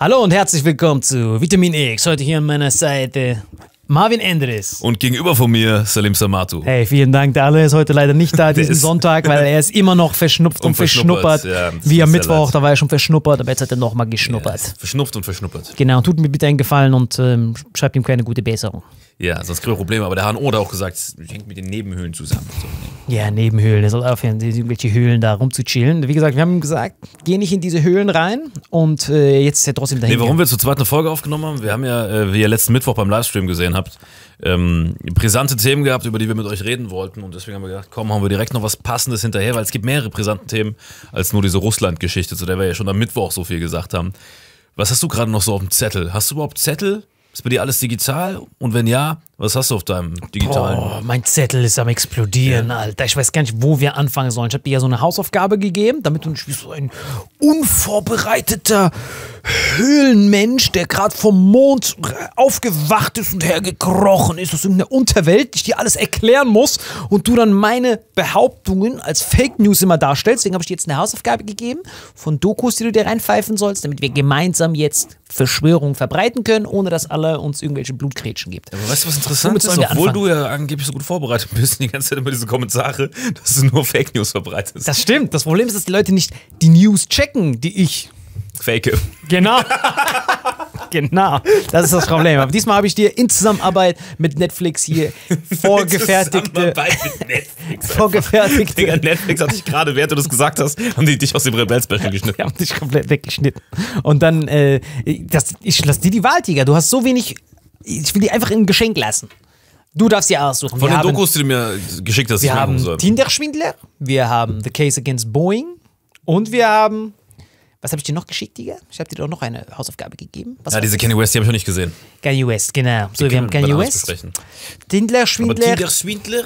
Hallo und herzlich willkommen zu Vitamin X. Heute hier an meiner Seite Marvin Endres. Und gegenüber von mir Salim Samatu. Hey, vielen Dank. Der alle ist heute leider nicht da diesen Sonntag, weil er ist immer noch verschnupft und, Und verschnuppert. ja, Wie am Mittwoch, leid. da war er schon verschnuppert, aber jetzt hat er nochmal geschnuppert. Verschnupft und verschnuppert. Genau, tut mir bitte einen Gefallen und ähm, schreibt ihm keine gute Besserung. Ja, sonst kriegen wir Probleme. Aber der HNO hat auch gesagt, es hängt mit den Nebenhöhlen zusammen. So. Ja, Nebenhöhlen. Er soll aufhören, irgendwelche Höhlen da rumzuchillen. Wie gesagt, wir haben gesagt, geh nicht in diese Höhlen rein und äh, jetzt ist er trotzdem dahin. Nee, warum wir zur zweiten Folge aufgenommen haben, wir haben ja, äh, wie ihr letzten Mittwoch beim Livestream gesehen habt, ähm, brisante Themen gehabt, über die wir mit euch reden wollten. Und deswegen haben wir gedacht, komm, haben wir direkt noch was Passendes hinterher, weil es gibt mehrere brisante Themen als nur diese Russland-Geschichte, zu der wir ja schon am Mittwoch so viel gesagt haben. Was hast du gerade noch so auf dem Zettel? Hast du überhaupt Zettel? Ist bei dir alles digital? Und wenn ja, was hast du auf deinem digitalen? Oh, mein Zettel ist am explodieren, Alter. Ich weiß gar nicht, wo wir anfangen sollen. Ich habe dir ja so eine Hausaufgabe gegeben, damit du nicht wie so ein unvorbereiteter Höhlenmensch, der gerade vom Mond aufgewacht ist und hergekrochen ist aus irgendeiner Unterwelt, ich dir alles erklären muss und du dann meine Behauptungen als Fake News immer darstellst. Deswegen habe ich dir jetzt eine Hausaufgabe gegeben von Dokus, die du dir reinpfeifen sollst, damit wir gemeinsam jetzt Verschwörungen verbreiten können, ohne dass alle uns irgendwelche Blutgrätschen gibt. Aber weißt du, was interessant Womit ist? Obwohl anfangen? du ja angeblich so gut vorbereitet bist, die ganze Zeit immer diese Kommentare, dass du nur Fake News verbreitest. Das stimmt. Das Problem ist, dass die Leute nicht die News checken, die ich. Fake. Genau. genau. Das ist das Problem. Aber diesmal habe ich dir in Zusammenarbeit mit Netflix hier vorgefertigte. Mit Netflix. Digga, vorgefertigte. Netflix hat dich gerade, während du das gesagt hast, haben die dich aus dem Rebell-Special geschnitten. Wir haben dich komplett weggeschnitten. Und dann, äh, das, ich lass dir die Wahl, Digga. Du hast so wenig. Ich will die einfach in ein Geschenk lassen. Du darfst dir aussuchen. Von wir den haben, Dokus, die du mir geschickt hast, die Wir haben. Tinder-Schwindler, wir haben The Case Against Boeing und wir haben. Was habe ich dir noch geschickt, Digga? Ich habe dir doch noch eine Hausaufgabe gegeben. Was Ja, diese? Kanye West, die habe ich noch nicht gesehen. Kanye West, genau. So, wir Können haben Kanye West, besprechen. Tinder, Aber Schwindler. Tinder-Schwindler,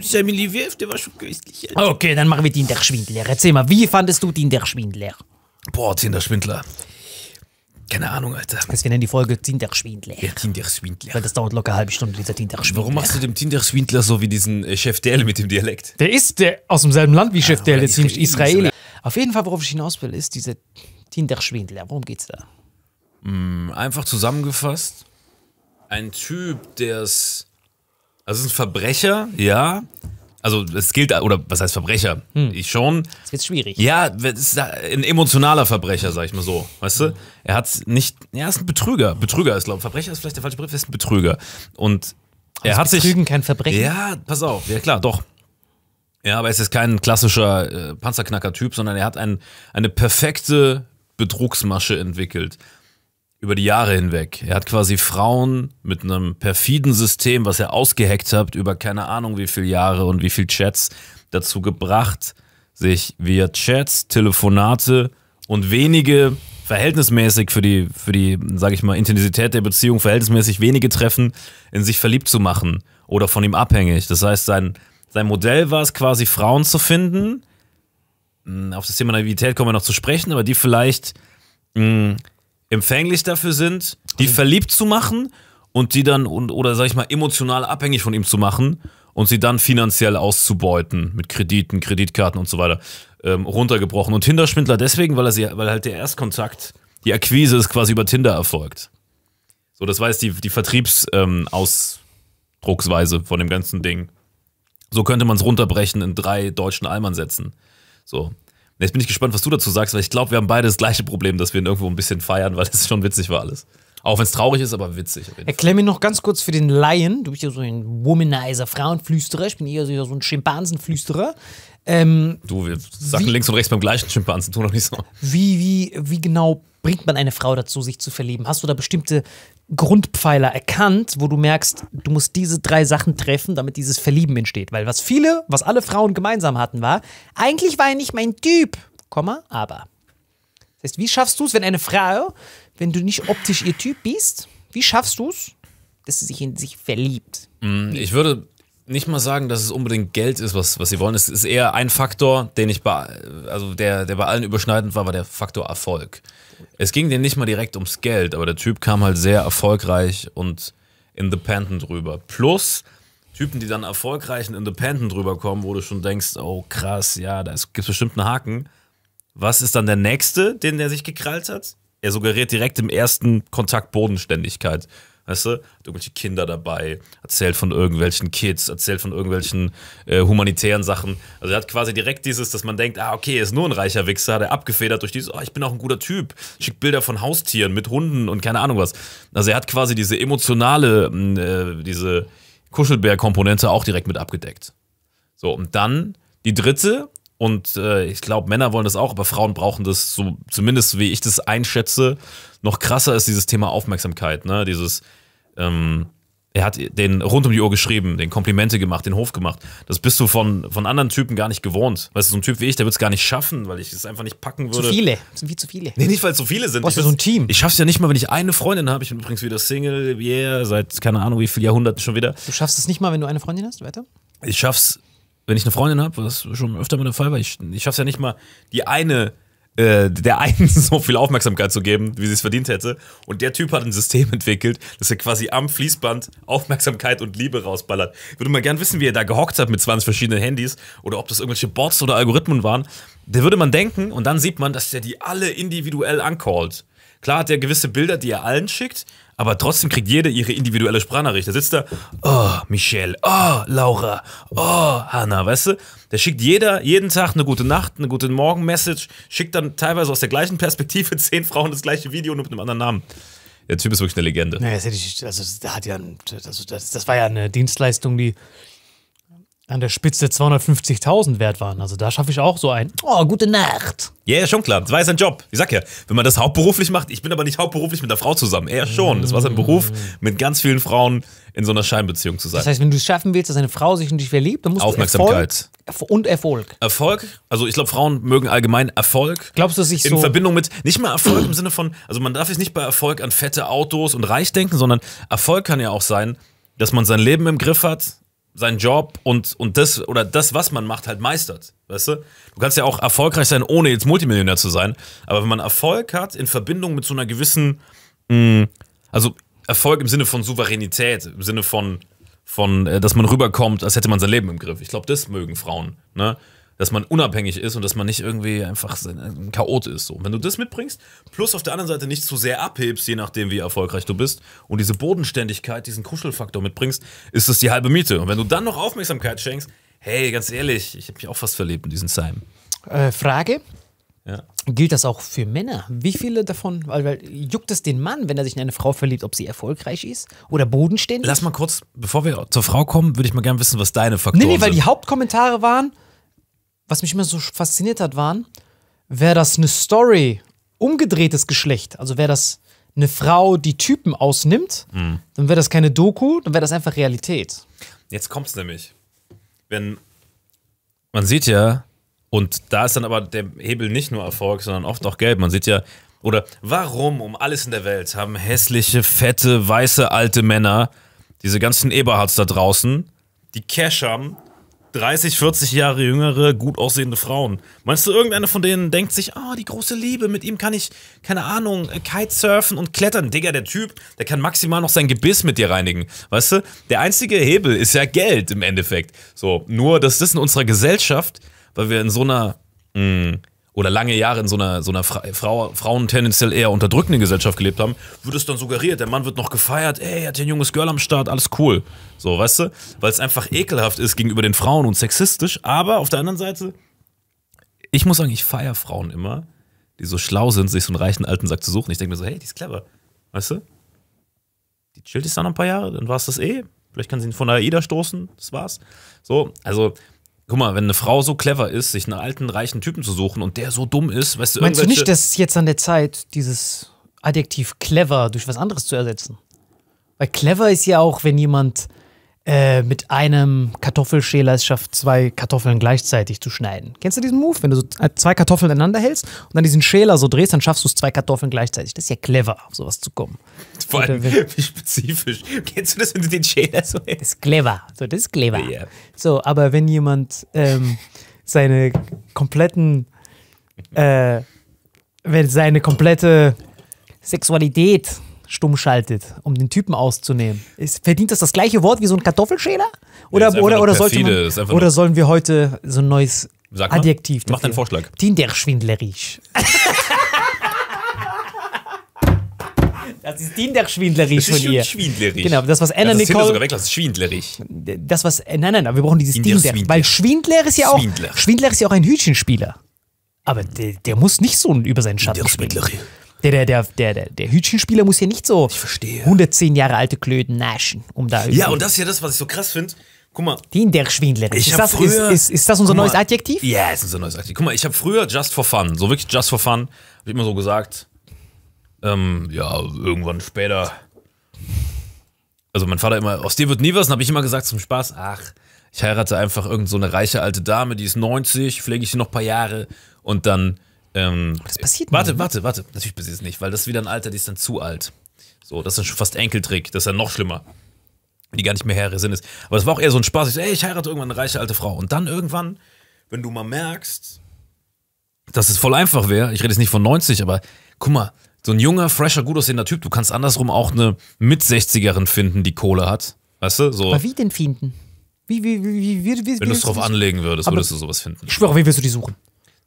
Sammy Leviev, der war schon köstlich. Okay, dann machen wir Tinder, Schwindler. Erzähl mal, wie fandest du Tinder, Schwindler? Boah, Tinder-Schwindler. Keine Ahnung, Alter. Also, wir nennen die Folge Tinder, Schwindler. Der Tinder-Schwindler. Weil das dauert locker eine halbe Stunde, dieser Tinder, Schwindler. Warum machst du dem Tinder-Schwindler so wie diesen äh, Chef Dale mit dem Dialekt? Der ist der aus demselben Land wie Chef, der aber ist ziemlich Israeli. Auf jeden Fall, worauf ich hinaus will, ist diese Tinder-Schwindler. Worum geht's da? Einfach zusammengefasst, ein Typ, der es. Also, es ist ein Verbrecher, ja. Also, es gilt, oder was heißt Verbrecher? Ich schon. Jetzt wird's schwierig. Ja, ist ein emotionaler Verbrecher, sag ich mal so. Weißt du? Er hat nicht. Ja, er ist ein Betrüger. Betrüger ist, glaube ich. Verbrecher ist vielleicht der falsche Begriff, er ist ein Betrüger. Und er hat sich. Betrügen kein Verbrechen. Ja, pass auf, ja klar, doch. Ja, aber es ist kein klassischer äh, Panzerknacker-Typ, sondern er hat ein, eine perfekte Betrugsmasche entwickelt. Über die Jahre hinweg. Er hat quasi Frauen mit einem perfiden System, was er ausgeheckt hat, über keine Ahnung wie viele Jahre und wie viel Chats dazu gebracht, sich via Chats, Telefonate und wenige verhältnismäßig für die, für die, sag ich mal, Intensität der Beziehung, verhältnismäßig wenige Treffen in sich verliebt zu machen oder von ihm abhängig. Das heißt, sein, sein Modell war es quasi, Frauen zu finden. Hm, Auf das Thema Naivität kommen wir noch zu sprechen, aber die vielleicht mh, empfänglich dafür sind, die verliebt zu machen und die dann, und, oder sag ich mal, emotional abhängig von ihm zu machen und sie dann finanziell auszubeuten mit Krediten, Kreditkarten und so weiter, ähm, runtergebrochen. Und Tinder-Schwindler deswegen, weil er sie, weil halt der Erstkontakt, die Akquise ist quasi über Tinder erfolgt. So, das war jetzt die, die Vertriebsausdrucksweise ähm, von dem ganzen Ding. So könnte man es runterbrechen in drei deutschen Allmann-Sätzen. So. Jetzt bin ich gespannt, was du dazu sagst, weil ich glaube, wir haben beide das gleiche Problem, dass wir ihn irgendwo ein bisschen feiern, weil es schon witzig war alles. Auch wenn es traurig ist, aber witzig. Erklär mir noch ganz kurz für den Laien, du bist ja so ein Womanizer, Frauenflüsterer, ich bin eher so ein Schimpansenflüsterer. Ähm, Du, wir Wie- links und rechts beim gleichen Schimpansen, tu doch nicht so. wie, wie, wie genau bringt man eine Frau dazu, sich zu verlieben? Hast du da bestimmte Grundpfeiler erkannt, wo du merkst, du musst diese drei Sachen treffen, damit dieses Verlieben entsteht? Weil was viele, was alle Frauen gemeinsam hatten, war, eigentlich war er nicht mein Typ, Komma, aber. Das heißt, wie schaffst du es, wenn eine Frau, wenn du nicht optisch ihr Typ bist, wie schaffst du es, dass sie sich in sich verliebt? Ich würde nicht mal sagen, dass es unbedingt Geld ist, was, was sie wollen. Es ist eher ein Faktor, den ich bei, also der, der bei allen überschneidend war, war der Faktor Erfolg. Es ging denen nicht mal direkt ums Geld, aber der Typ kam halt sehr erfolgreich und independent rüber. Plus Typen, die dann erfolgreich und independent rüberkommen, wo du schon denkst, oh krass, ja, da gibt es bestimmt einen Haken. Was ist dann der nächste, den der sich gekrallt hat? er suggeriert direkt im ersten Kontakt Bodenständigkeit. Weißt du, hat irgendwelche Kinder dabei, erzählt von irgendwelchen Kids, erzählt von irgendwelchen äh, humanitären Sachen. Also er hat quasi direkt dieses, dass man denkt, ah, okay, er ist nur ein reicher Wichser, der abgefedert durch dieses, oh, ich bin auch ein guter Typ, schickt Bilder von Haustieren mit Hunden und keine Ahnung was. Also er hat quasi diese emotionale, äh, diese Kuschelbär-Komponente auch direkt mit abgedeckt. So, und dann die dritte, und äh, ich glaube, Männer wollen das auch, aber Frauen brauchen das so, zumindest wie ich das einschätze, noch krasser ist dieses Thema Aufmerksamkeit, ne? Dieses, ähm, er hat den rund um die Uhr geschrieben, den Komplimente gemacht, den Hof gemacht. Das bist du von, von anderen Typen gar nicht gewohnt. Weißt du, so ein Typ wie ich, der wird es gar nicht schaffen, weil ich es einfach nicht packen Zu würde. viele. Das sind viel zu viele. Nee, nicht, weil es so viele sind. Brauchst du so ein Team? Ich schaff's ja nicht mal, wenn ich eine Freundin habe. Ich bin übrigens wieder Single, yeah, seit keine Ahnung wie vielen Jahrhunderten schon wieder. Du schaffst es nicht mal, wenn du eine Freundin hast, weiter? Ich schaff's, wenn ich eine Freundin habe, was schon öfter mal der Fall war, ich, ich schaff's ja nicht mal, die eine, äh, der einen so viel Aufmerksamkeit zu geben, wie sie es verdient hätte. Und der Typ hat ein System entwickelt, dass er quasi am Fließband Aufmerksamkeit und Liebe rausballert. Ich würde mal gern wissen, wie er da gehockt hat mit 20 verschiedenen Handys oder ob das irgendwelche Bots oder Algorithmen waren. Der würde man denken und dann sieht man, dass der die alle individuell ancallt. Klar hat er gewisse Bilder, die er allen schickt, aber trotzdem kriegt jede ihre individuelle Sprachnachricht. Da sitzt da, oh, Michelle, oh, Laura, oh, Hannah, weißt du? Der schickt jeder jeden Tag eine gute Nacht, eine gute Morgen-Message, schickt dann teilweise aus der gleichen Perspektive zehn Frauen das gleiche Video, nur mit einem anderen Namen. Der Typ ist wirklich eine Legende. Naja, das hätte ich, also da hat ja, also das, das war ja eine Dienstleistung, die an der Spitze 250.000 wert waren. Also da schaffe ich auch so ein, oh, gute Nacht. Ja, ja, schon klar. Das war ja sein Job. Ich sag ja, wenn man das hauptberuflich macht, ich bin aber nicht hauptberuflich mit einer Frau zusammen. Er schon. Das war sein Beruf, mit ganz vielen Frauen in so einer Scheinbeziehung zu sein. Das heißt, wenn du es schaffen willst, dass eine Frau sich in dich verliebt, dann musst Aufmerksamkeit. du Erfolg und Erfolg. Erfolg, also ich glaube, Frauen mögen allgemein Erfolg. Glaubst du, dass ich in so Verbindung mit, nicht mal Erfolg im Sinne von, also man darf jetzt nicht bei Erfolg an fette Autos und reich denken, sondern Erfolg kann ja auch sein, dass man sein Leben im Griff hat, seinen Job und, und das oder das, was man macht, halt meistert. Weißt du? Du kannst ja auch erfolgreich sein, ohne jetzt Multimillionär zu sein. Aber wenn man Erfolg hat in Verbindung mit so einer gewissen, mh, also Erfolg im Sinne von Souveränität, im Sinne von, von äh, dass man rüberkommt, als hätte man sein Leben im Griff. Ich glaube, das mögen Frauen. Ne? Dass man unabhängig ist und dass man nicht irgendwie einfach ein Chaot ist. So. Wenn du das mitbringst, plus auf der anderen Seite nicht zu sehr abhebst, je nachdem, wie erfolgreich du bist, und diese Bodenständigkeit, diesen Kuschelfaktor mitbringst, ist das die halbe Miete. Und wenn du dann noch Aufmerksamkeit schenkst, hey, ganz ehrlich, ich habe mich auch fast verliebt in diesen Simon. äh, Frage, Ja. gilt das auch für Männer? Wie viele davon, weil, weil juckt es den Mann, wenn er sich in eine Frau verliebt, ob sie erfolgreich ist oder bodenständig? Lass mal kurz, bevor wir zur Frau kommen, würde ich mal gerne wissen, was deine Faktoren Nee, nee, weil sind. die Hauptkommentare waren, was mich immer so fasziniert hat, waren, wäre das eine Story, umgedrehtes Geschlecht, also wäre das eine Frau, die Typen ausnimmt, Mhm. dann wäre das keine Doku, dann wäre das einfach Realität. Jetzt kommt's nämlich. Wenn man sieht ja, und da ist dann aber der Hebel nicht nur Erfolg, sondern oft auch Geld. Man sieht ja, oder warum um alles in der Welt haben hässliche, fette, weiße, alte Männer, diese ganzen Eberhards da draußen, die Cash haben, 30, 40 Jahre jüngere, gut aussehende Frauen. Meinst du, irgendeine von denen denkt sich, oh, die große Liebe, mit ihm kann ich, keine Ahnung, äh, Kitesurfen und klettern. Digga, der Typ, der kann maximal noch sein Gebiss mit dir reinigen. Weißt du? Der einzige Hebel ist ja Geld im Endeffekt. So, nur, dass das in unserer Gesellschaft, weil wir in so einer, mh, oder lange Jahre in so einer, so einer Fra Frau, Frauen tendenziell eher unterdrückenden Gesellschaft gelebt haben, wird es dann suggeriert, der Mann wird noch gefeiert, ey, er hat hier ein junges Girl am Start, alles cool. So, weißt du? Weil es einfach ekelhaft ist gegenüber den Frauen und sexistisch, aber auf der anderen Seite, ich muss sagen, ich feiere Frauen immer, die so schlau sind, sich so einen reichen alten Sack zu suchen. Ich denke mir so, hey, die ist clever. Weißt du? Die chillt jetzt da noch ein paar Jahre, dann war es das eh. Vielleicht kann sie ihn von der AIDA stoßen, das war's. So, also, guck mal, wenn eine Frau so clever ist, sich einen alten, reichen Typen zu suchen und der so dumm ist, weißt du, Meinst du nicht, dass es jetzt an der Zeit, dieses Adjektiv clever durch was anderes zu ersetzen? Weil clever ist ja auch, wenn jemand äh, mit einem Kartoffelschäler es schafft, zwei Kartoffeln gleichzeitig zu schneiden. Kennst du diesen Move? Wenn du so zwei Kartoffeln ineinander hältst und dann diesen Schäler so drehst, dann schaffst du es zwei Kartoffeln gleichzeitig. Das ist ja clever, auf sowas zu kommen. Vor allem, wie spezifisch. Kennst du das, wenn du den Schäler so Das ist clever. So, das ist clever. Ja. So, aber wenn jemand ähm, seine kompletten, äh, wenn seine komplette Sexualität stumm schaltet, um den Typen auszunehmen, ist, verdient das das gleiche Wort wie so ein Kartoffelschäler? Oder, einfach oder, oder, sollte man, oder sollen wir heute so ein neues Sag mal. Adjektiv Mach deinen? Vorschlag. Tinderschwindlerisch. Das ist Tinder-Schwindlerisch von ihr. schwindlerisch. Genau, das, was Anna das ist Nicole. sogar weg, das ist schwindlerisch. Das, was. äh, Nein, nein, aber wir brauchen dieses Tinder Tinder. Schwindler. Weil Schwindler ist ja auch. Schwindler. Schwindler ist ja auch ein Hütchenspieler. Aber der, der muss nicht so über seinen Schatten springen. Der, der, der, der, der, der Hütchenspieler muss ja nicht so verstehe. 110 Jahre alte Klöten naschen, um da Ja, und das ist ja das, was ich so krass finde. Guck mal, Tinder-Schwindlerisch. Ich Ist das, früher- ist, ist, ist das unser mal. neues Adjektiv? Ja, es ist unser neues Adjektiv. Guck mal, ich habe früher just for fun, so wirklich just for fun, habe ich immer so gesagt, ähm, ja, irgendwann später. Also mein Vater immer, aus dir wird nie was, und habe ich immer gesagt zum Spaß, ach, ich heirate einfach irgend so eine reiche alte Dame, die ist 90, pflege ich sie noch ein paar Jahre und dann. Ähm, Das passiert Warte, nie. warte, warte. Natürlich passiert es nicht, weil das ist wieder ein Alter, die ist dann zu alt. So, das ist dann schon fast Enkeltrick, das ist ja noch schlimmer. Die gar nicht mehr Herr Sinn ist. Aber es war auch eher so ein Spaß. Ich so, ey, ich heirate irgendwann eine reiche alte Frau. Und dann irgendwann, wenn du mal merkst, dass es voll einfach wäre, ich rede jetzt nicht von 90, aber guck mal, so ein junger, fresher, gut aussehender Typ, du kannst andersrum auch eine Mit-60erin finden, die Kohle hat. Weißt du? So, Aber wie denn finden? Wie, wie, wie, wie, wie, wie wenn du es drauf anlegen würdest, würdest du sowas finden. Ich schwöre, wie willst du die suchen?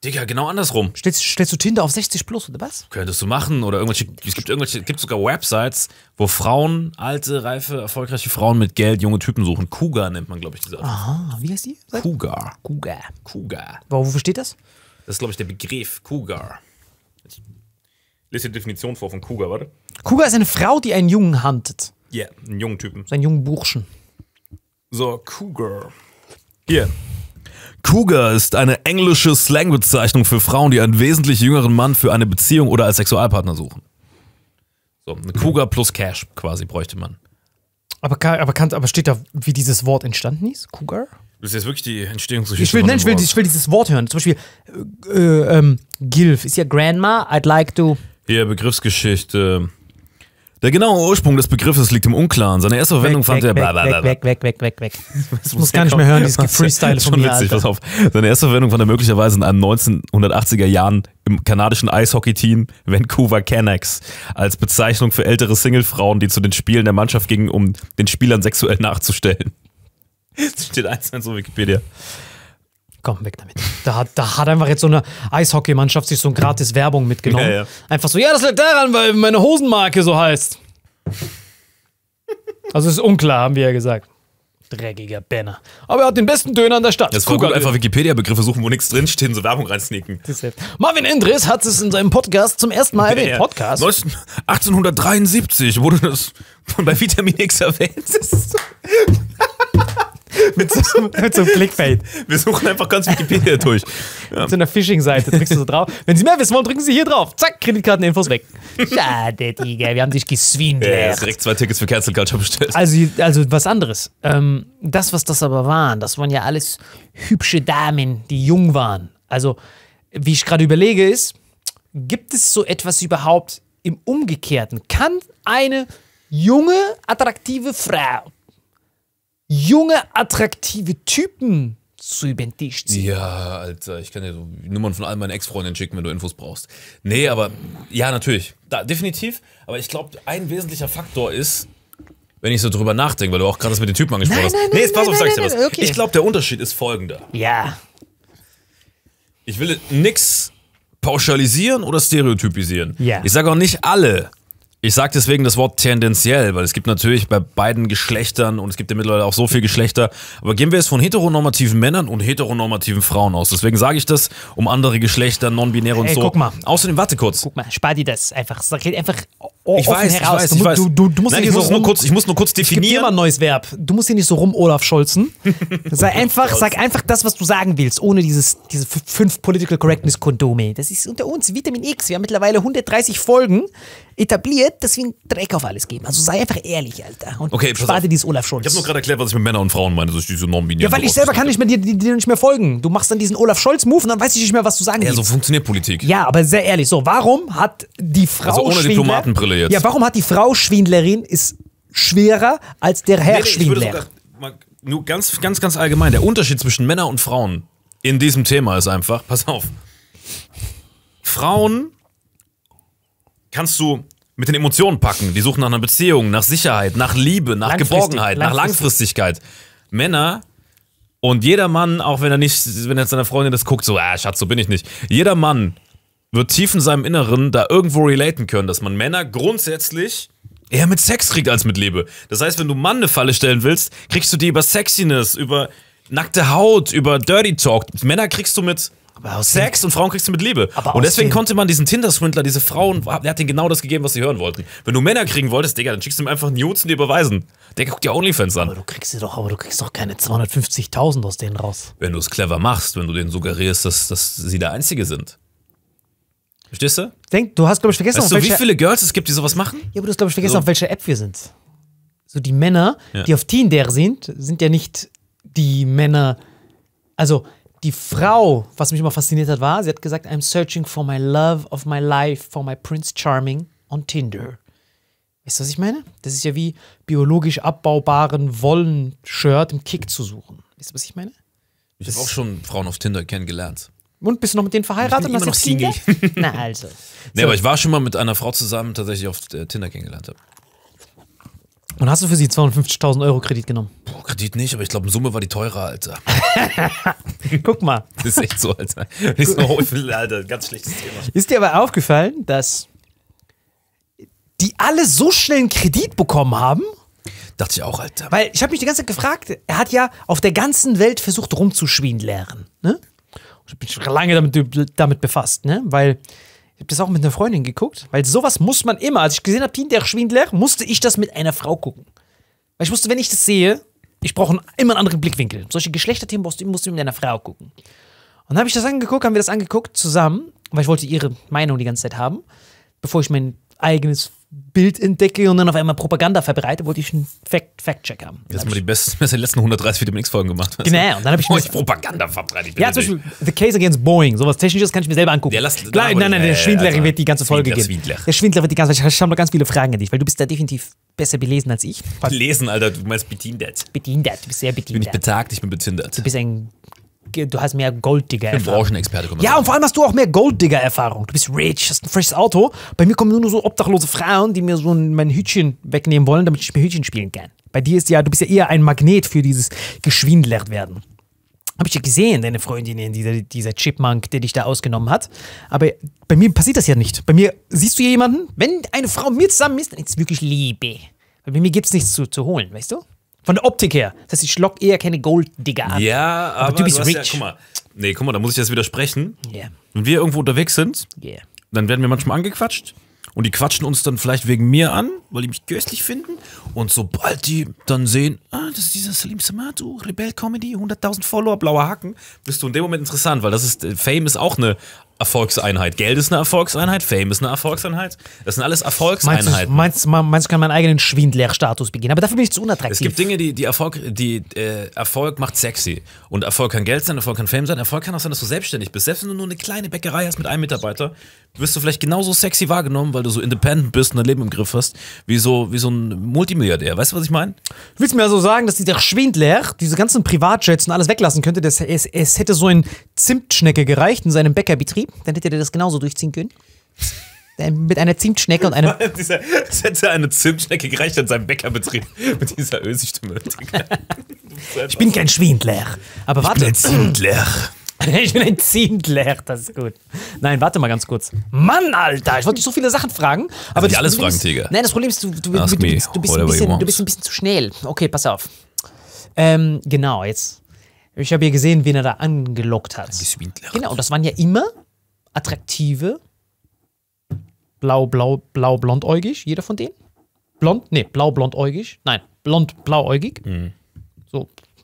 Digga, genau andersrum. Stellst, stellst du Tinder auf 60 plus oder was? Könntest du machen oder irgendwelche, es gibt irgendwelche, es gibt sogar Websites, wo Frauen, alte, reife, erfolgreiche Frauen mit Geld junge Typen suchen. Cougar nennt man, glaube ich, diese Art. Ah, wie heißt die? Cougar. Cougar. Cougar. Wo- Wofür steht das? Das ist, glaube ich, der Begriff Cougar. Ich lese die Definition vor von Cougar, warte. Cougar ist eine Frau, die einen Jungen huntet. Ja, yeah, einen jungen Typen. So einen jungen Burschen. So, Cougar. Hier. Cougar ist eine englische Slangbezeichnung für Frauen, die einen wesentlich jüngeren Mann für eine Beziehung oder als Sexualpartner suchen. So, eine Cougar plus Cash quasi bräuchte man. Aber, aber, kann, aber steht da, wie dieses Wort entstanden ist? Cougar? Das ist jetzt wirklich die Entstehungsgeschichte. Ich will, nein, ich will, ich will dieses Wort hören. Zum Beispiel, äh, äh, ähm, Gilf ist ja Grandma, I'd like to. Hier, Begriffsgeschichte. Der genaue Ursprung des Begriffes liegt im Unklaren. Seine erste Verwendung Weg, fand er. weg, weg, weg, weg, weg, weg, weg. Ich muss gar nicht mehr hören, dieses Gefreestyle von mir, witzig, pass auf. Seine erste Verwendung fand er möglicherweise in einem 1980er Jahren im kanadischen Eishockey-Team Vancouver Canucks als Bezeichnung für ältere Singlefrauen, die zu den Spielen der Mannschaft gingen, um den Spielern sexuell nachzustellen. Das steht eins in so Wikipedia. Komm, weg damit. Da hat, da hat einfach jetzt so eine Eishockeymannschaft sich so ein gratis Werbung mitgenommen. Ja, ja. Einfach so, ja, das liegt daran, weil meine Hosenmarke so heißt. Also ist unklar, haben wir ja gesagt. Dreckiger Benner. Aber er hat den besten Döner in der Stadt. Das war gut, Cougar- einfach Wikipedia-Begriffe suchen, wo nichts drinsteht, so Werbung reinsneaken. Ist- Marvin Endres hat es in seinem Podcast zum ersten Mal erwähnt. Ja, ja. Podcast? 19 1873 wurde das bei Vitamin X erwähnt. Mit, so, mit so einem Clickbait. Wir suchen einfach ganz Wikipedia durch. Ja. Zu einer Phishing-Seite drückst du so drauf. Wenn Sie mehr wissen wollen, drücken Sie hier drauf. Zack, Kreditkarteninfos weg. Schade, Digga, wir haben dich Ja, geswindelt. direkt zwei Tickets für Cancel Culture bestellt. Also, also was anderes. Ähm, das, was das aber waren, das waren ja alles hübsche Damen, die jung waren. Also, wie ich gerade überlege, ist, gibt es so etwas überhaupt im Umgekehrten? Kann eine junge, attraktive Frau junge, attraktive Typen zu über den Tisch ziehen? Ja, Alter, ich kann dir so Nummern von all meinen Ex-Freundinnen schicken, wenn du Infos brauchst. Nee, aber ja, natürlich. Da, definitiv. Aber ich glaube, ein wesentlicher Faktor ist, wenn ich so drüber nachdenke, weil du auch gerade das mit den Typen angesprochen Nein, hast. nein, nee, jetzt pass auf, nein, sag ich dir was. okay. Ich glaube, der Unterschied ist folgender. Ja. Ich will nix pauschalisieren oder stereotypisieren. Ja. Ich sage auch nicht alle. Ich sage deswegen das Wort tendenziell, weil es gibt natürlich bei beiden Geschlechtern und es gibt ja mittlerweile auch so viele Geschlechter. Aber gehen wir jetzt von heteronormativen Männern und heteronormativen Frauen aus. Deswegen sage ich das um andere Geschlechter, non-binäre und Ey, so. guck mal. Außerdem, warte kurz. Guck mal, spar dir das einfach. Sag einfach Ich weiß, ich weiß, du, ich weiß. Du, du, du musst Nein, ich so muss, nur kurz, ich muss nur kurz Ich definieren. mal ein neues Verb. Du musst hier nicht so rum Olaf Scholzen. Sei einfach, sag einfach das, was du sagen willst, ohne dieses, diese fünf Political Correctness Kondome. Das ist unter uns Vitamin X. Wir haben mittlerweile 130 Folgen etabliert, dass wir einen Dreck auf alles geben. Also sei einfach ehrlich, Alter. Und Okay, pass spar auf. dir dieses Olaf Scholz. Ich habe nur gerade erklärt, was ich mit Männern und Frauen meine, dass ich diese non-binären ja, weil ich selber kann nicht mehr dir, dir, nicht mehr folgen. Du machst dann diesen Olaf Scholz-Move und dann weiß ich nicht mehr, was du sagen Ja, so funktioniert Politik. Ja, aber sehr ehrlich, so, warum hat die Frau Also ohne Schwindler, Diplomatenbrille jetzt. Ja, warum hat die Frau Schwindlerin ist schwerer als der Herr Nee, nee, Schwindler? mal, nur ganz, ganz, ganz allgemein. Der Unterschied zwischen Männern und Frauen in diesem Thema ist einfach, pass auf. Frauen kannst du mit den Emotionen packen. Die suchen nach einer Beziehung, nach Sicherheit, nach Liebe, nach Langfristig, Geborgenheit, nach langfristig. Langfristigkeit. Männer und jeder Mann, auch wenn er nicht, wenn er seiner Freundin das guckt, so, ah, Schatz, so bin ich nicht. Jeder Mann wird tief in seinem Inneren da irgendwo relaten können, dass man Männer grundsätzlich eher mit Sex kriegt als mit Liebe. Das heißt, wenn du Mann eine Falle stellen willst, kriegst du die über Sexiness, über nackte Haut, über Dirty Talk. Männer kriegst du mit Sex und Frauen kriegst du mit Liebe. Und deswegen konnte man diesen Tinder-Swindler, diese Frauen, der hat denen genau das gegeben, was sie hören wollten. Wenn du Männer kriegen wolltest, Digga, dann schickst du ihm einfach Nudes und die überweisen. Der guckt dir Onlyfans an. Aber du kriegst sie doch, aber du kriegst doch keine 250.000 aus denen raus. Wenn du es clever machst, wenn du denen suggerierst, dass, dass sie der Einzige sind. Verstehst du? Denk, du hast, glaube ich, vergessen, Weißt auf du, wie viele Girls es gibt, die sowas machen? ja, aber du hast, glaube ich, vergessen, So. auf welcher App wir sind. So die Männer, Ja. die auf Tinder sind, sind ja nicht die Männer. Also die Frau, was mich immer fasziniert hat, war, sie hat gesagt, I'm searching for my love of my life, for my Prince Charming on Tinder. Weißt du, was ich meine? Das ist ja wie biologisch abbaubaren Wollen-Shirt im Kick zu suchen. Weißt du, was ich meine? Ich habe auch schon Frauen auf Tinder kennengelernt. Und bist du noch mit denen verheiratet? Ich bin und immer hast noch Kinder? Na also. Nee, aber ich war schon mal mit einer Frau zusammen, tatsächlich auf Tinder kennengelernt habe. Und hast du für sie 250.000 Euro Kredit genommen? Boah, Kredit nicht, aber ich glaube, in Summe war die teurer, Alter. Guck mal. Das ist echt so, Alter. Ich so, Alter, ganz schlechtes Thema. Ist dir aber aufgefallen, dass die alle so schnell einen Kredit bekommen haben? Dachte ich auch, Alter. Weil ich habe mich die ganze Zeit gefragt, er hat ja auf der ganzen Welt versucht rumzuschwindeln. Ne? Ich mich schon lange damit, damit befasst, ne? weil ich habe das auch mit einer Freundin geguckt, weil sowas muss man immer, als ich gesehen habe, der Schwindler, musste ich das mit einer Frau gucken. Weil ich wusste, wenn ich das sehe, ich brauche immer einen anderen Blickwinkel. Solche Geschlechterthemen musst du, musst du mit einer Frau gucken. Und dann habe ich das angeguckt, haben wir das angeguckt zusammen, weil ich wollte ihre Meinung die ganze Zeit haben, bevor ich mein eigenes Bild entdecke und dann auf einmal Propaganda verbreite, wollte ich einen Fact- Fact-Check haben. Jetzt haben wir die besten, was die letzten 130 Vitamin X-Folgen gemacht. hast. Genau, und dann habe ich Oh, ich Propaganda verbreitet. ja, zum Beispiel The Case Against Boeing, sowas Technisches kann ich mir selber angucken. Ja, lass- Klar, aber- nein, nein, der äh, Schwindler also, wird die ganze Folge Schwindler, gehen. Schwindler. Der Schwindler wird die ganze Ich habe noch ganz viele Fragen an dich, weil du bist da definitiv besser belesen als ich. Lesen, Alter, du meinst bedient. Bedient, du bist sehr Bin ich bedient. betagt, ich bin betindert. Du bist ein, du hast mehr Golddigger. Ich bin Branchenexperte, Ja, sagen. und vor allem hast du auch mehr Golddigger-Erfahrung. Du bist rich, hast ein freshes Auto. Bei mir kommen nur so obdachlose Frauen, die mir so ein, mein Hütchen wegnehmen wollen, damit ich mehr Hütchen spielen kann. Bei dir ist ja, du bist ja eher ein Magnet für dieses geschwindlert werden. Habe ich ja gesehen, deine Freundin, dieser, dieser Chipmunk, der dich da ausgenommen hat. Aber bei mir passiert das ja nicht. Bei mir siehst du jemanden, wenn eine Frau mit mir zusammen ist, dann ist es wirklich Liebe. Weil bei mir gibt es nichts zu, zu holen, weißt du? Von der Optik her. Das heißt, ich lock eher keine Golddigger an. Ja, aber, du bist Ja, rich. guck mal. Nee, guck mal, da muss ich jetzt widersprechen. Yeah. Wenn wir irgendwo unterwegs sind, Yeah. dann werden wir manchmal angequatscht. Und die quatschen uns dann vielleicht wegen mir an, weil die mich köstlich finden. Und sobald die dann sehen, ah, das ist dieser Salim Samatu, Rebell Comedy, 100.000 Follower, blauer Haken, bist du in dem Moment interessant, weil das ist, äh, Fame ist auch eine Erfolgseinheit. Geld ist eine Erfolgseinheit, Fame ist eine Erfolgseinheit. Das sind alles Meinst Erfolgseinheiten. du, meinst, meinst, du, kann meinen eigenen Schwindler-Status beginnen? Aber dafür bin ich zu unattraktiv. Es gibt Dinge, die, die Erfolg, die äh, Erfolg macht sexy. Und Erfolg kann Geld sein, Erfolg kann Fame sein, Erfolg kann auch sein, dass du selbstständig bist. Selbst wenn du nur eine kleine Bäckerei hast mit einem Mitarbeiter, wirst du vielleicht genauso sexy wahrgenommen, weil du so independent bist und dein Leben im Griff hast, wie so, wie so ein Multimilliardär. Weißt du, was ich meine? Willst du mir also sagen, dass dieser Schwindler diese ganzen Privatjets und alles weglassen könnte? Das, es, es hätte so ein Zimtschnecke gereicht in seinem Bäckerbetrieb, dann hätte der das genauso durchziehen können. Mit einer Zimtschnecke und einem. Dieser, es hätte eine Zimtschnecke gereicht an seinem Bäckerbetrieb mit dieser Ösi-Stimme. Ich bin kein Schwindler. Aber warte. Zimtler. Ich bin ein Zindler, das ist gut. Nein, warte mal ganz kurz. Mann, Alter, ich wollte dich so viele Sachen fragen. Aber dich das alles Problem fragen, Tiger. Nein, das Problem ist, du, du, du, du, bist, du, bist ein bisschen, du bist ein bisschen zu schnell. Okay, pass auf. Ähm, genau, jetzt. Ich habe ja gesehen, wen er da angelockt hat. Genau, und das waren ja immer attraktive, blau, blau, blau, blondäugig, jeder von denen. Blond, nee, blau, blondäugig. Nein, blond, blauäugig. Mhm.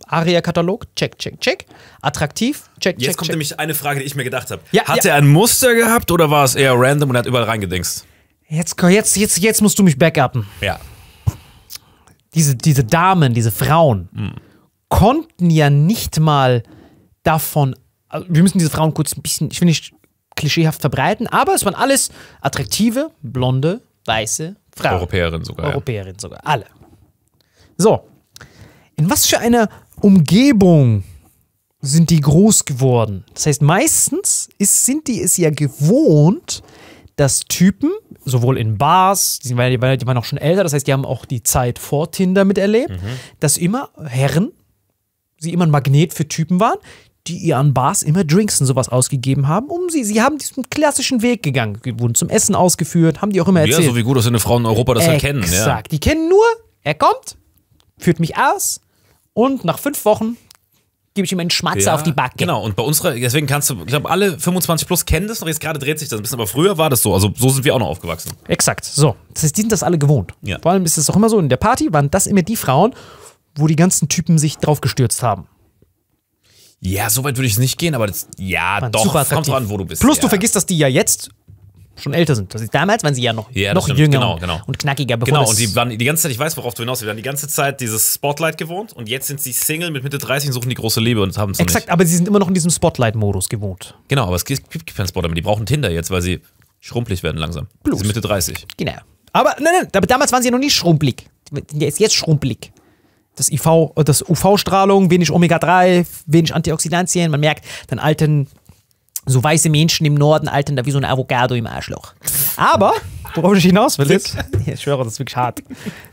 Aria-Katalog, check, check, check. Attraktiv, check, Jetzt check, kommt check. nämlich eine Frage, die ich mir gedacht habe. Ja, Hat ja. er ein Muster gehabt oder war es eher random und er hat überall reingedingst? Jetzt, jetzt, jetzt, jetzt musst du mich backuppen. Ja. Diese, diese Damen, diese Frauen, konnten ja nicht mal davon. Also wir müssen diese Frauen kurz ein bisschen, ich will nicht klischeehaft verbreiten, aber es waren alles attraktive, blonde, weiße Frauen. Europäerin sogar. Europäerin sogar. Alle. So. In was für einer Umgebung sind die groß geworden? Das heißt, meistens ist, sind die es ja gewohnt, dass Typen, sowohl in Bars, die waren, die waren die waren auch schon älter, das heißt, die haben auch die Zeit vor Tinder miterlebt, dass immer Herren, sie immer ein Magnet für Typen waren, die ihr an Bars immer Drinks und sowas ausgegeben haben, um sie, sie haben diesen klassischen Weg gegangen, Die wurden zum Essen ausgeführt, haben die auch immer Ja, erzählt. so wie gut aussehende Frauen in Europa das erkennen. Ja. Exakt. Die kennen nur, er kommt, führt mich aus und nach fünf Wochen gebe ich ihm einen Schmatzer Ja, auf die Backe. Genau, und bei unserer, deswegen kannst du, ich glaube, alle 25 plus kennen das noch, jetzt gerade dreht sich das ein bisschen, aber früher war das so, also so sind wir auch noch aufgewachsen. Exakt. So. Das heißt, die sind das alle gewohnt. Ja. Vor allem ist es auch immer so, in der Party waren das immer die Frauen, wo die ganzen Typen sich drauf gestürzt haben. Ja, so weit würde ich es nicht gehen, aber das, ja, Waren doch, kommt dran, wo du bist. Plus, ja. du vergisst, dass die ja jetzt schon älter sind. Das ist, damals waren sie ja noch, Ja, noch stimmt. jünger Genau, und, genau. und knackiger. Bevor Genau, und die waren die ganze Zeit, ich weiß, worauf du hinaus willst, die waren die ganze Zeit dieses Spotlight gewohnt und jetzt sind sie Single mit Mitte 30 und suchen die große Liebe und haben es Exakt, nicht. aber sie sind immer noch in diesem Spotlight-Modus gewohnt. Genau, aber es gibt gibt keinen Spotlight mehr. Die brauchen Tinder jetzt, weil sie schrumpelig werden langsam. Plus. Sie sind Mitte 30. Genau. Aber nein, nein, aber damals waren sie ja noch nicht schrumpelig. Der ist jetzt schrumpelig. Das IV, das UV-Strahlung, wenig Omega-3, wenig Antioxidantien. Man merkt, dann alten so weiße Menschen im Norden altern da wie so ein Avocado im Arschloch. Aber, worauf ich hinaus will, ist, ich schwöre, das ist wirklich hart.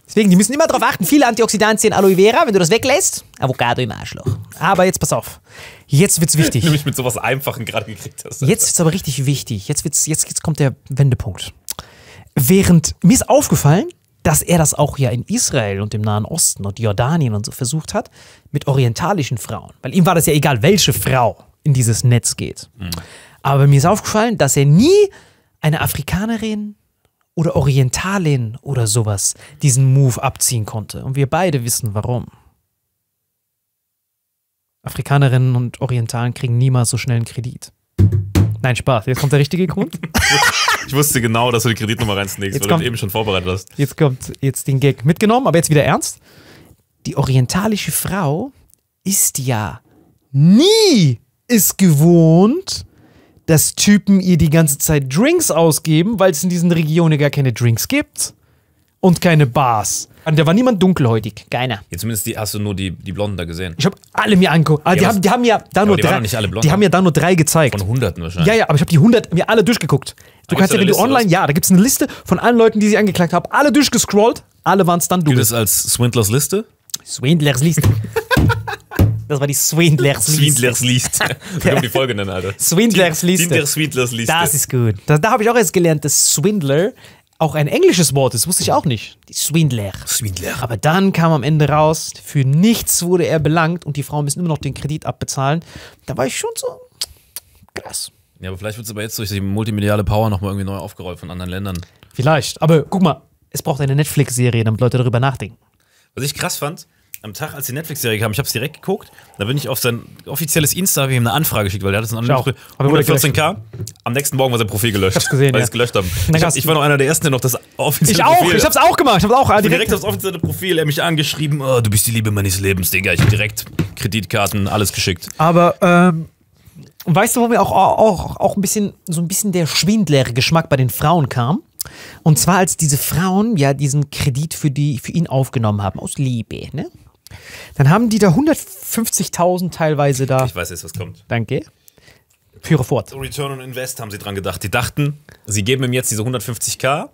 Deswegen, die müssen immer darauf achten, viele Antioxidantien, Aloe Vera, wenn du das weglässt, Avocado im Arschloch. Aber jetzt pass auf. Jetzt wird's wichtig. Nämlich mit sowas Einfachen gerade gekriegt hast. Jetzt ist aber richtig wichtig. Jetzt, wird's, jetzt, jetzt kommt der Wendepunkt. Während mir ist aufgefallen, dass er das auch ja in Israel und im Nahen Osten und Jordanien und so versucht hat, mit orientalischen Frauen. Weil ihm war das ja egal, welche Frau in dieses Netz geht. Aber mir ist aufgefallen, dass er nie eine Afrikanerin oder Orientalin oder sowas diesen Move abziehen konnte. Und wir beide wissen warum. Afrikanerinnen und Orientalen kriegen niemals so schnell einen Kredit. Nein, Spaß. Jetzt kommt der richtige Grund. Ich wusste genau, dass du die Kreditnummer Jetzt weil du kommt- das eben schon vorbereitet hast. Jetzt kommt jetzt den Gag mitgenommen, aber jetzt wieder ernst. Die orientalische Frau ist ja nie es gewohnt, dass Typen ihr die ganze Zeit Drinks ausgeben, weil es in diesen Regionen gar keine Drinks gibt und keine Bars. Und da war niemand dunkelhäutig. Keiner. Ja, zumindest die, hast du nur die, die Blonden da gesehen. Ich habe alle mir angeguckt. Ah, die, Ja, haben, was- die haben ja da nur die drei. nicht alle die haben ja da nur drei gezeigt. Von Hunderten wahrscheinlich. Ja, ja, aber ich habe die 100 mir alle durchgeguckt. Du Aber kannst gibt's ja, wenn du Liste, online, was? ja, da gibt es eine Liste von allen Leuten, die sie angeklagt haben. Alle durchgescrollt, alle waren es dann du. Gilt es als Swindlers Liste? Swindlers Liste. das war die Swindlers Liste. Swindlers Liste. Wir die Folge nennen, Alter. Swindlers Liste. Tinder Swindlers Liste. Das ist gut. Da, da habe ich auch erst gelernt, dass Swindler auch ein englisches Wort ist. Wusste ich auch nicht. Die Swindler. Swindler. Aber dann kam am Ende raus, für nichts wurde er belangt und die Frauen müssen immer noch den Kredit abbezahlen. Da war ich schon so krass. Ja, aber vielleicht wird es aber jetzt durch die multimediale Power nochmal irgendwie neu aufgerollt von anderen Ländern. Vielleicht. Aber guck mal, es braucht eine Netflix-Serie, damit Leute darüber nachdenken. Was ich krass fand, am Tag, als die Netflix-Serie kam, ich habe es direkt geguckt, da bin ich auf sein offizielles Insta, habe ihm eine Anfrage geschickt, weil der hat es wurde 114k. Am nächsten Morgen war sein Profil gelöscht. Ich hab's gesehen, weil ja. es gelöscht haben. Ich, hab, ich war noch einer der ersten, der noch das offizielle Ich auch, Profil. ich hab's auch gemacht. Ich hab's auch direkt, direkt. aufs offizielle Profil, er mich angeschrieben, oh, du bist die Liebe meines Lebens, Digga. Ich hab direkt Kreditkarten, alles geschickt. Aber ähm, weißt du, wo mir auch, auch, auch ein bisschen so ein bisschen der Schwindler-Geschmack bei den Frauen kam? Und zwar, als diese Frauen ja diesen Kredit für, die, für ihn aufgenommen haben, aus Liebe, ne? Dann haben die da 150.000 teilweise da. Ich weiß jetzt, was kommt. Danke. Führe fort. Return on Invest haben sie dran gedacht. Die dachten, sie geben ihm jetzt diese 150k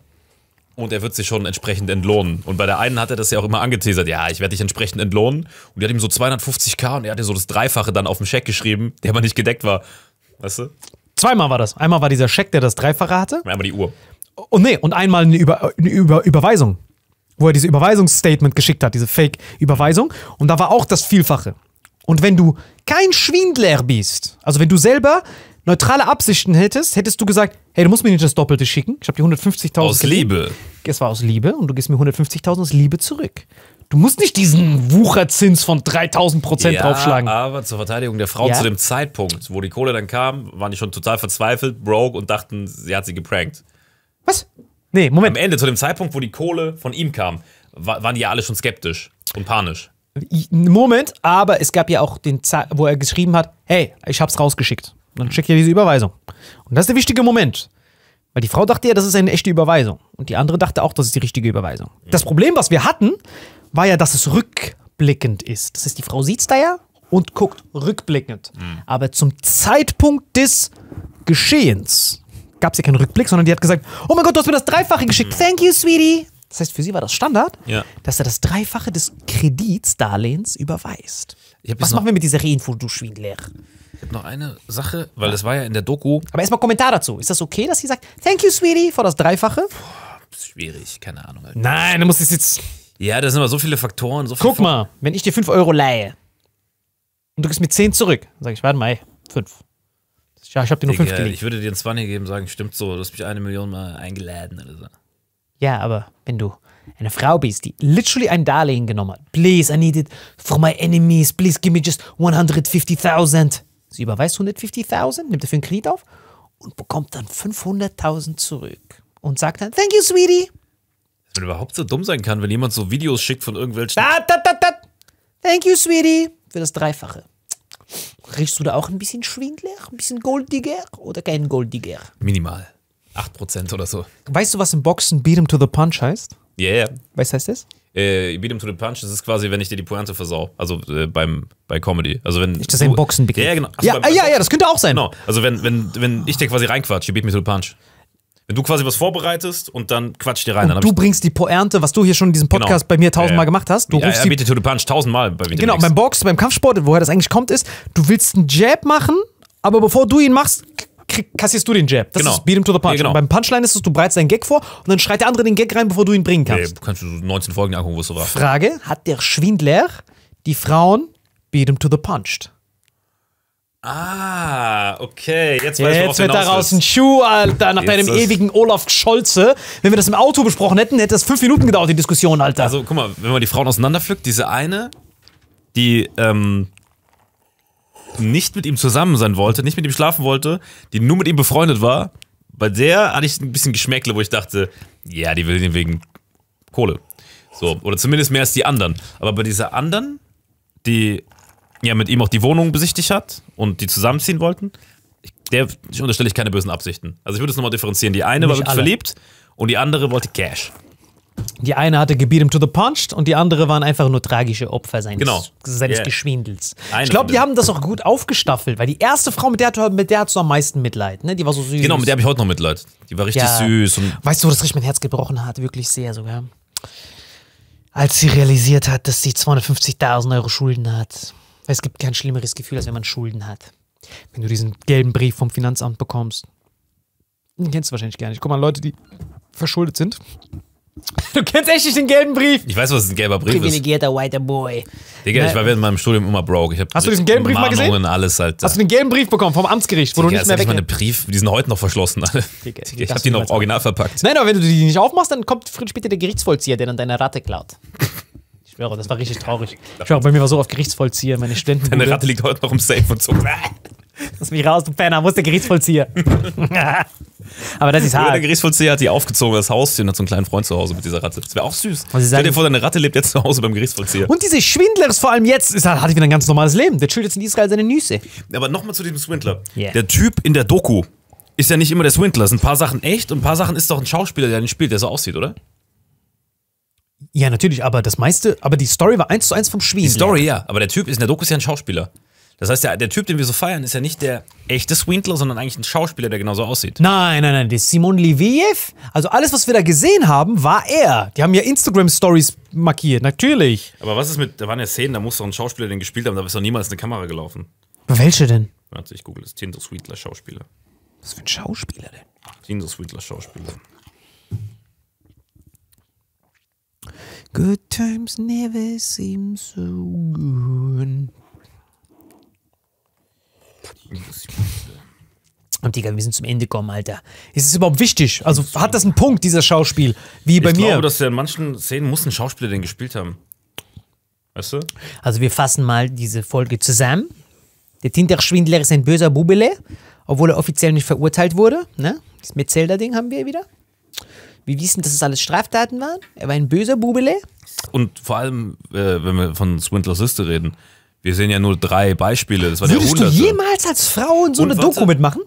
und er wird sich schon entsprechend entlohnen. Und bei der einen hat er das ja auch immer angeteasert, ja, ich werde dich entsprechend entlohnen. Und die hat ihm so 250k und er hat ihr so das Dreifache dann auf dem Scheck geschrieben, der aber nicht gedeckt war. Weißt du? Zweimal war das. Einmal war dieser Scheck, der das Dreifache hatte. Einmal die Uhr. Und nee, und einmal eine, Über, eine Über, Überweisung. Wo er diese Überweisungsstatement geschickt hat, diese Fake-Überweisung. Und da war auch das Vielfache. Und wenn du kein Schwindler bist, also wenn du selber neutrale Absichten hättest, hättest du gesagt, hey, du musst mir nicht das Doppelte schicken. Ich habe dir 150.000 Aus gegeben. Liebe. Es war aus Liebe und du gibst mir 150.000 aus Liebe zurück. Du musst nicht diesen Wucherzins von 3000 Prozent draufschlagen. aber zur Verteidigung der Frau Ja. zu dem Zeitpunkt, wo die Kohle dann kam, waren die schon total verzweifelt, broke und dachten, sie hat sie geprankt. Was? Nee, Am Moment. Ende, zu dem Zeitpunkt, wo die Kohle von ihm kam, wa- waren die ja alle schon skeptisch und panisch. Moment, aber es gab ja auch den, Ze wo er geschrieben hat, hey, ich hab's rausgeschickt. Und dann schickt er diese Überweisung. Und das ist der wichtige Moment. Weil die Frau dachte ja, das ist eine echte Überweisung. Und die andere dachte auch, das ist die richtige Überweisung. Das Problem, was wir hatten, war ja, dass es rückblickend ist. Das heißt, die Frau sieht's da ja und guckt rückblickend. Aber zum Zeitpunkt des Geschehens gab es ja keinen Rückblick, sondern die hat gesagt, oh mein Gott, du hast mir das Dreifache geschickt. Thank you, sweetie. Das heißt, für sie war das Standard, Ja. dass er das Dreifache des Kreditsdarlehens überweist. Ich hab Was machen wir mit dieser Reinfo, du Schwindler? Ich hab noch eine Sache, weil das war ja in der Doku. Aber erstmal Kommentar dazu. Ist das okay, dass sie sagt, thank you, sweetie, vor das Dreifache? Schwierig, keine Ahnung. Alter. Nein, du musst es jetzt. Ja, da sind aber so viele Faktoren. So viele Guck mal, wenn ich dir 5 Euro leihe und du gibst mir 10 zurück, dann sag ich, warte mal, ey, 5. Ja, ich hab dir nur 5 Digga, gelegt. ich würde dir ein 20 geben, sagen, stimmt so, du hast mich eine Million mal eingeladen oder so. Ja, aber wenn du eine Frau bist, die literally ein Darlehen genommen hat, please, I need it for my enemies, please give me just 150.000. Sie überweist 150.000, nimmt dafür einen Kredit auf und bekommt dann 500.000 zurück und sagt dann, thank you, sweetie. Wenn überhaupt so dumm sein kann, wenn jemand so Videos schickt von irgendwelchen. Da, da, da, da. Thank you, sweetie. Für das Dreifache. Riechst du da auch ein bisschen Schwindler, ein bisschen Golddigger oder kein Golddigger? Minimal. 8% oder so. Weißt du, was im Boxen Beat 'em to the Punch heißt? Yeah, yeah. Was heißt das? Äh, Beat 'em to the Punch, das ist quasi, wenn ich dir die Pointe versau. Also äh, beim, bei Comedy. Also wenn Ist das ein Boxenbegriff? Ja, ja, genau. Achso, Ja, beim- ja, ja, das könnte auch sein. Genau. Also wenn, wenn, wenn ich dir quasi reinquatsch, you beat me to the punch. Wenn du quasi was vorbereitest und dann quatsch dir rein. dann hab Du bringst die Pointe, was du hier schon in diesem Podcast Genau. bei mir tausendmal Ja, ja. gemacht hast. Du ja, rufst ja, die to the punch tausendmal bei Genau, Videomix. beim Boxen, beim Kampfsport, woher das eigentlich kommt, ist, du willst einen Jab machen, aber bevor du ihn machst, kassierst du den Jab. Das Genau. ist Beat him to the Punch. Ja, genau. Und beim Punchline ist es, du bereitest deinen Gag vor und dann schreit der andere den Gag rein, bevor du ihn bringen kannst. kannst du 19 Folgen angucken, wo es so war. Frage, hat der Schwindler die Frauen Beat him to the Punched? Ah, okay. Jetzt weiß Jetzt wird daraus ein Schuh, Alter, nach deinem ewigen Olaf Scholze. Wenn wir das im Auto besprochen hätten, hätte das fünf Minuten gedauert, die Diskussion, Alter. Also, guck mal, wenn man die Frauen auseinanderpflückt, diese eine, die ähm, nicht mit ihm zusammen sein wollte, nicht mit ihm schlafen wollte, die nur mit ihm befreundet war, bei der hatte ich ein bisschen Geschmäckle, wo ich dachte, ja, die will ihn wegen Kohle. So, oder zumindest mehr als die anderen. Aber bei dieser anderen, die ja mit ihm auch die Wohnung besichtigt hat und die zusammenziehen wollten, ich- der ich unterstelle ich keine bösen Absichten. Also ich würde es nochmal differenzieren. Die eine war Nicht wirklich alle. verliebt und die andere wollte Cash. Die eine hatte him to the punched und die andere waren einfach nur tragische Opfer seines, Genau. seines Yeah. Geschwindels. Eine ich glaube, die haben das auch gut aufgestaffelt, weil die erste Frau, mit der, mit der hattest du am meisten Mitleid, ne? Die war so süß. Genau, mit der habe ich heute noch Mitleid. Die war richtig Ja. süß Weißt du, wo das richtig mein Herz gebrochen hat? Wirklich sehr sogar. Als sie realisiert hat, dass sie 250.000 Euro Schulden hat. Weil es gibt kein schlimmeres Gefühl, als wenn man Schulden hat. Wenn du diesen gelben Brief vom Finanzamt bekommst. Den kennst du wahrscheinlich gar nicht. Guck mal, Leute, die verschuldet sind. Du kennst echt nicht den gelben Brief. ich weiß, was ein gelber Brief ist. Privilegierter whiter Boy. Digga, ich war während meinem Studium immer broke. Ich hab Hast du diesen gelben Brief mal gesehen? Mahnungen, alles halt. Hast du den gelben Brief bekommen vom Amtsgericht, wo du Digga, nicht mehr weg meine Brief, die sind heute noch verschlossen alle. Digga, ich das habe die noch original verpackt. Nein, aber wenn du die nicht aufmachst, dann kommt oder später der Gerichtsvollzieher, der dann deine Ratte klaut. Schwöre, das war richtig traurig. Ich schwöre, bei mir war so auf Gerichtsvollzieher, meine Studenten. Deine Ratte liegt heute noch im Safe und so. Lass mich raus, du Penner, wo ist der Gerichtsvollzieher? aber das ist Oder der hart. Gerichtsvollzieher hat die aufgezogen, das Haustier und hat so einen kleinen Freund zu Hause mit dieser Ratte. Das wäre auch süß. Stell sagen- dir vor, deine Ratte lebt jetzt zu Hause beim Gerichtsvollzieher. Und diese Schwindler ist vor allem jetzt, ist, hat wieder ein ganz normales Leben. Der chillt jetzt in Israel seine Nüsse. Aber nochmal zu diesem Swindler. Yeah. Der Typ in der Doku ist ja nicht immer der Swindler. Es sind ein paar Sachen echt und ein paar Sachen ist doch ein Schauspieler, der den spielt, der so aussieht, oder? Ja, natürlich, aber das meiste, aber die Story war eins zu eins vom Schwindler. Die Story, ja. Aber der Typ ist in der Doku ist ja ein Schauspieler. Das heißt, der, der Typ, den wir so feiern, ist ja nicht der echte Swindler, sondern eigentlich ein Schauspieler, der genauso aussieht. Nein, nein, nein, das ist Simon Liviev. Also alles, was wir da gesehen haben, war er. Die haben ja Instagram-Stories markiert, natürlich. Aber was ist mit, da waren ja Szenen, da muss doch ein Schauspieler den gespielt haben, da ist doch niemals eine Kamera gelaufen. Welche denn? Warte, ich google das. Tinder Swindler Schauspieler. Was für ein Schauspieler denn? Tinder Swindler Schauspieler. Good times never seem so good. Und Digga, wir sind zum Ende gekommen, Alter. Ist es überhaupt wichtig? Also hat das einen Punkt, dieser Schauspiel? Wie bei ich mir? glaube, dass in manchen Szenen muss ein Schauspieler den gespielt haben. Weißt du? also wir fassen mal diese Folge zusammen. Der Tinderschwindler ist ein böser Bubele, obwohl er offiziell nicht verurteilt wurde. Ne? Das Metzelder-Ding haben wir wieder. Wir wissen, dass es alles Straftaten waren. Er war ein böser Bubele. Und vor allem, äh, wenn wir von Swindlers Liste reden, wir sehen ja nur drei Beispiele. Das waren ja Würdest du hunderte. jemals als Frau in so Und eine. Doku mitmachen?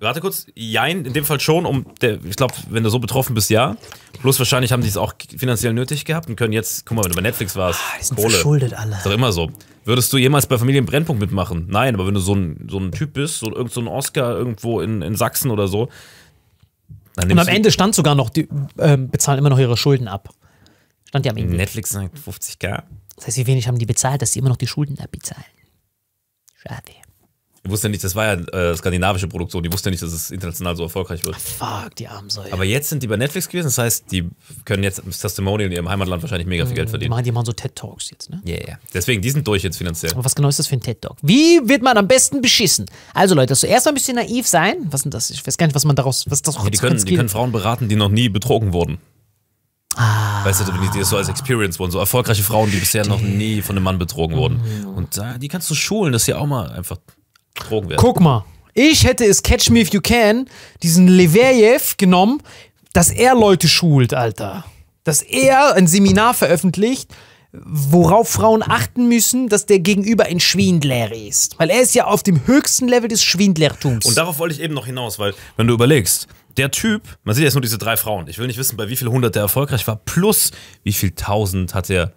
Warte kurz, jein, in dem Fall schon, um der, ich glaube, wenn du so betroffen bist, ja. Plus wahrscheinlich haben die es auch finanziell nötig gehabt und können jetzt, guck mal, wenn du bei Netflix warst, Ah, Die sind Kohle. verschuldet alle. Ist doch immer so. Würdest du jemals bei Familienbrennpunkt mitmachen? Nein, aber wenn du so ein, so ein Typ bist, so irgend so ein Oscar irgendwo in, in Sachsen oder so, dann Und am Ende stand sogar noch, die ähm, bezahlen immer noch ihre Schulden ab. Stand ja am Ende. Netflix sagt 50k. Das heißt, wie wenig haben die bezahlt, dass sie immer noch die Schulden abbezahlen? Schade. Die wusste nicht, das war ja äh, skandinavische Produktion, die wusste nicht, dass es international so erfolgreich wird. Fuck, die armen Säue. Aber jetzt sind die bei Netflix gewesen, das heißt, die können jetzt das Testimonial in ihrem Heimatland wahrscheinlich mega viel Geld die, verdienen. machen, die machen so TED-Talks jetzt, ne? Ja, yeah, yeah. Deswegen, die sind durch jetzt finanziell. Aber was genau ist das für ein TED-Talk? Wie wird man am besten beschissen? Also Leute, zuerst mal ein bisschen naiv sein. Was ist denn das? Ich weiß gar nicht, was man daraus, was das Ja, die, können, die können Frauen beraten, die noch nie betrogen wurden. Ah. Weißt du, die das so als Experience wurden, so erfolgreiche Frauen, die bisher noch nie von einem Mann betrogen wurden. Und äh, die kannst du schulen, dass sie auch mal einfach werden. Guck mal, ich hätte es Catch Me If You Can, diesen Leverjev genommen, dass er Leute schult, Alter. Dass er ein Seminar veröffentlicht, worauf Frauen achten müssen, dass der Gegenüber ein Schwindler ist. Weil er ist ja auf dem höchsten Level des Schwindlertums. Und darauf wollte ich eben noch hinaus, weil, wenn du überlegst, der Typ, man sieht jetzt nur diese drei Frauen. Ich will nicht wissen, bei wie viel hundert der erfolgreich war, plus wie viel tausend hat er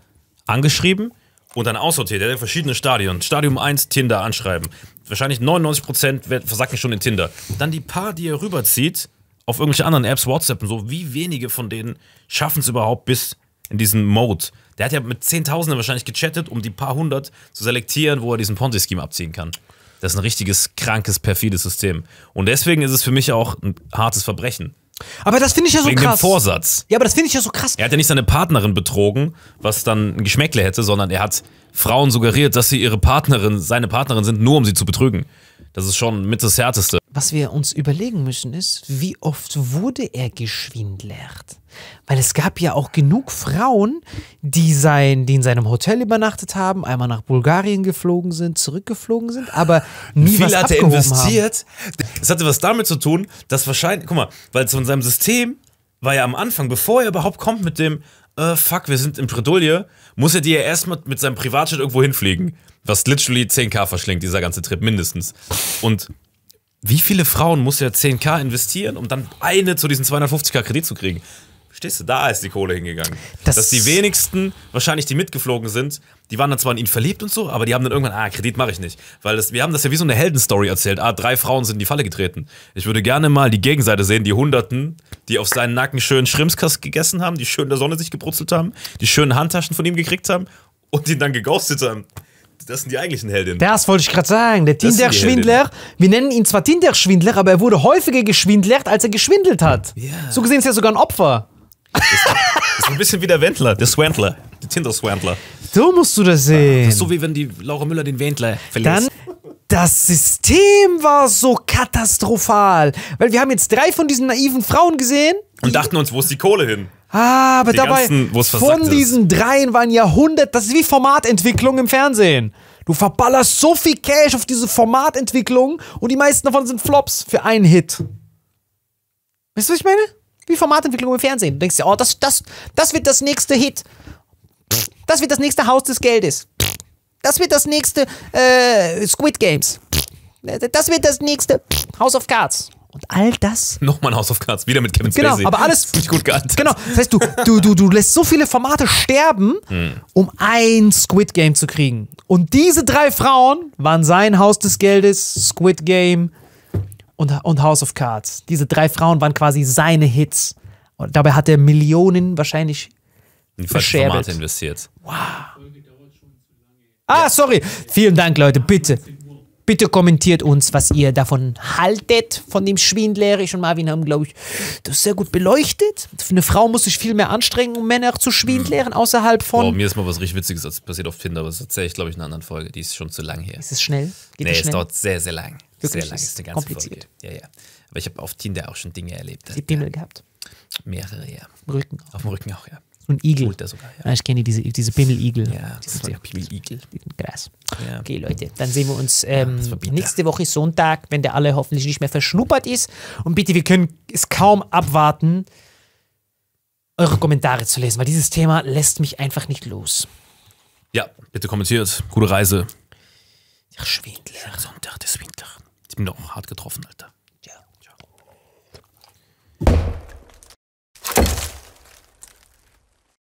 angeschrieben und dann aussortiert. Er hat verschiedene Stadien. Stadium 1, Tinder anschreiben. Wahrscheinlich 99% versacken schon in Tinder. Dann die paar, die er rüberzieht, auf irgendwelche anderen Apps, WhatsApp und so, wie wenige von denen schaffen es überhaupt bis in diesen Mode. Der hat ja mit Zehntausenden wahrscheinlich gechattet, um die paar hundert zu selektieren, wo er diesen Ponzi-Scheme abziehen kann. Das ist ein richtiges, krankes, perfides System. Und deswegen ist es für mich auch ein hartes Verbrechen. Aber das finde ich ja so Wegen dem krass. Vorsatz. Ja, aber das finde ich ja so krass. Er hat ja nicht seine Partnerin betrogen, was dann ein Geschmäckle hätte, sondern er hat Frauen suggeriert, dass sie ihre Partnerin, seine Partnerin sind, nur um sie zu betrügen. Das ist schon mit das Härteste. Was wir uns überlegen müssen ist, wie oft wurde er geschwindlert? Weil es gab ja auch genug Frauen, die, sein, die in seinem Hotel übernachtet haben, einmal nach Bulgarien geflogen sind, zurückgeflogen sind, aber nie was Viel hat er abgehoben haben. investiert. Das hatte was damit zu tun, dass wahrscheinlich, guck mal, weil von seinem System war ja am Anfang, bevor er überhaupt kommt mit dem, äh, fuck, wir sind in Bredouille, muss er dir ja erstmal mit seinem Privatjet irgendwo hinfliegen. Was literally 10k verschlingt, dieser ganze Trip, mindestens. Und wie viele Frauen muss er 10k investieren, um dann eine zu diesen 250k Kredit zu kriegen? Verstehst du, da ist die Kohle hingegangen. Das- Dass die wenigsten, wahrscheinlich die mitgeflogen sind, die waren dann zwar in ihn verliebt und so, aber die haben dann irgendwann, ah, Kredit mache ich nicht. Weil das, wir haben das ja wie so eine Heldenstory erzählt. Ah, drei Frauen sind in die Falle getreten. Ich würde gerne mal die Gegenseite sehen, die Hunderten, die auf seinen Nacken schön Schrimpskass gegessen haben, die schön in der Sonne sich gebrutzelt haben, die schönen Handtaschen von ihm gekriegt haben und ihn dann geghostet haben. Das sind die eigentlichen Heldinnen. Das wollte ich gerade sagen. Der Tinder-Schwindler, wir nennen ihn zwar Tinder-Schwindler, aber er wurde häufiger geschwindlert, als er geschwindelt hat. Ja. So gesehen ist er sogar ein Opfer. Das ist ein bisschen wie der Wendler, der Swandler, der Tinder-Swandler. So musst du das sehen. Das ist so wie wenn die Laura Müller den Wendler Dann, verlässt. das System war so katastrophal. Weil wir haben jetzt drei von diesen naiven Frauen gesehen. Und dachten uns, wo ist die Kohle hin? Ah, aber Die dabei, ganzen, von ist. diesen dreien waren Jahrhundert, das ist wie Formatentwicklung im Fernsehen. Du verballerst so viel Cash auf diese Formatentwicklung und die meisten davon sind Flops für einen Hit. Weißt du, was ich meine? Wie Formatentwicklung im Fernsehen. Du denkst dir, oh, das, das, das wird das nächste Hit. Das wird das nächste Haus des Geldes. Das wird das nächste äh, Squid Games. Das wird das nächste House of Cards. Und all das Nochmal ein House of Cards, wieder mit Kevin Genau, Spacey. aber alles- Nicht gut gealtert. Genau, das heißt, du, du, du, du lässt so viele Formate sterben, um ein Squid Game zu kriegen. Und diese drei Frauen waren sein Haus des Geldes, Squid Game und, und House of Cards. Diese drei Frauen waren quasi seine Hits. Und dabei hat er Millionen wahrscheinlich. In. Formate investiert. Ah, sorry. Vielen Dank, Leute. Bitte. Bitte kommentiert uns, was ihr davon haltet, von dem Schwindler. Ich und Marvin haben, glaube ich, das sehr gut beleuchtet. Eine Frau muss sich viel mehr anstrengen, um Männer zu schwindlern, außerhalb von. Boah, mir ist mal was richtig Witziges passiert auf Tinder, aber das erzähle ich, glaube ich, in einer anderen Folge. Die ist schon zu lang her. Ist es schnell? Geht Nee, es schnell? dauert sehr, sehr lang. Wirklich? Sehr lang Ist ist eine ganze kompliziert. Folge. Ja, ja. Aber ich habe auf Tinder auch schon Dinge erlebt. Die Pimmel gehabt. Mehrere, ja. Rücken. Auf dem Rücken auch, ja. So ein Igel. Ultra sogar, ja. Ich kenne diese, diese Pimmeligel. Ja, das ist ein Pimmeligel. Krass. Ja. Okay, Leute, dann sehen wir uns ähm, ja, nächste Woche Sonntag, wenn der alle hoffentlich nicht mehr verschnuppert ist. Und bitte, wir können es kaum abwarten, eure Kommentare zu lesen, weil dieses Thema lässt mich einfach nicht los. Ja, bitte kommentiert. Gute Reise. Der Schwindler. Der Sonntag des Winter. Ich bin doch hart getroffen, Alter. Ja. Ciao.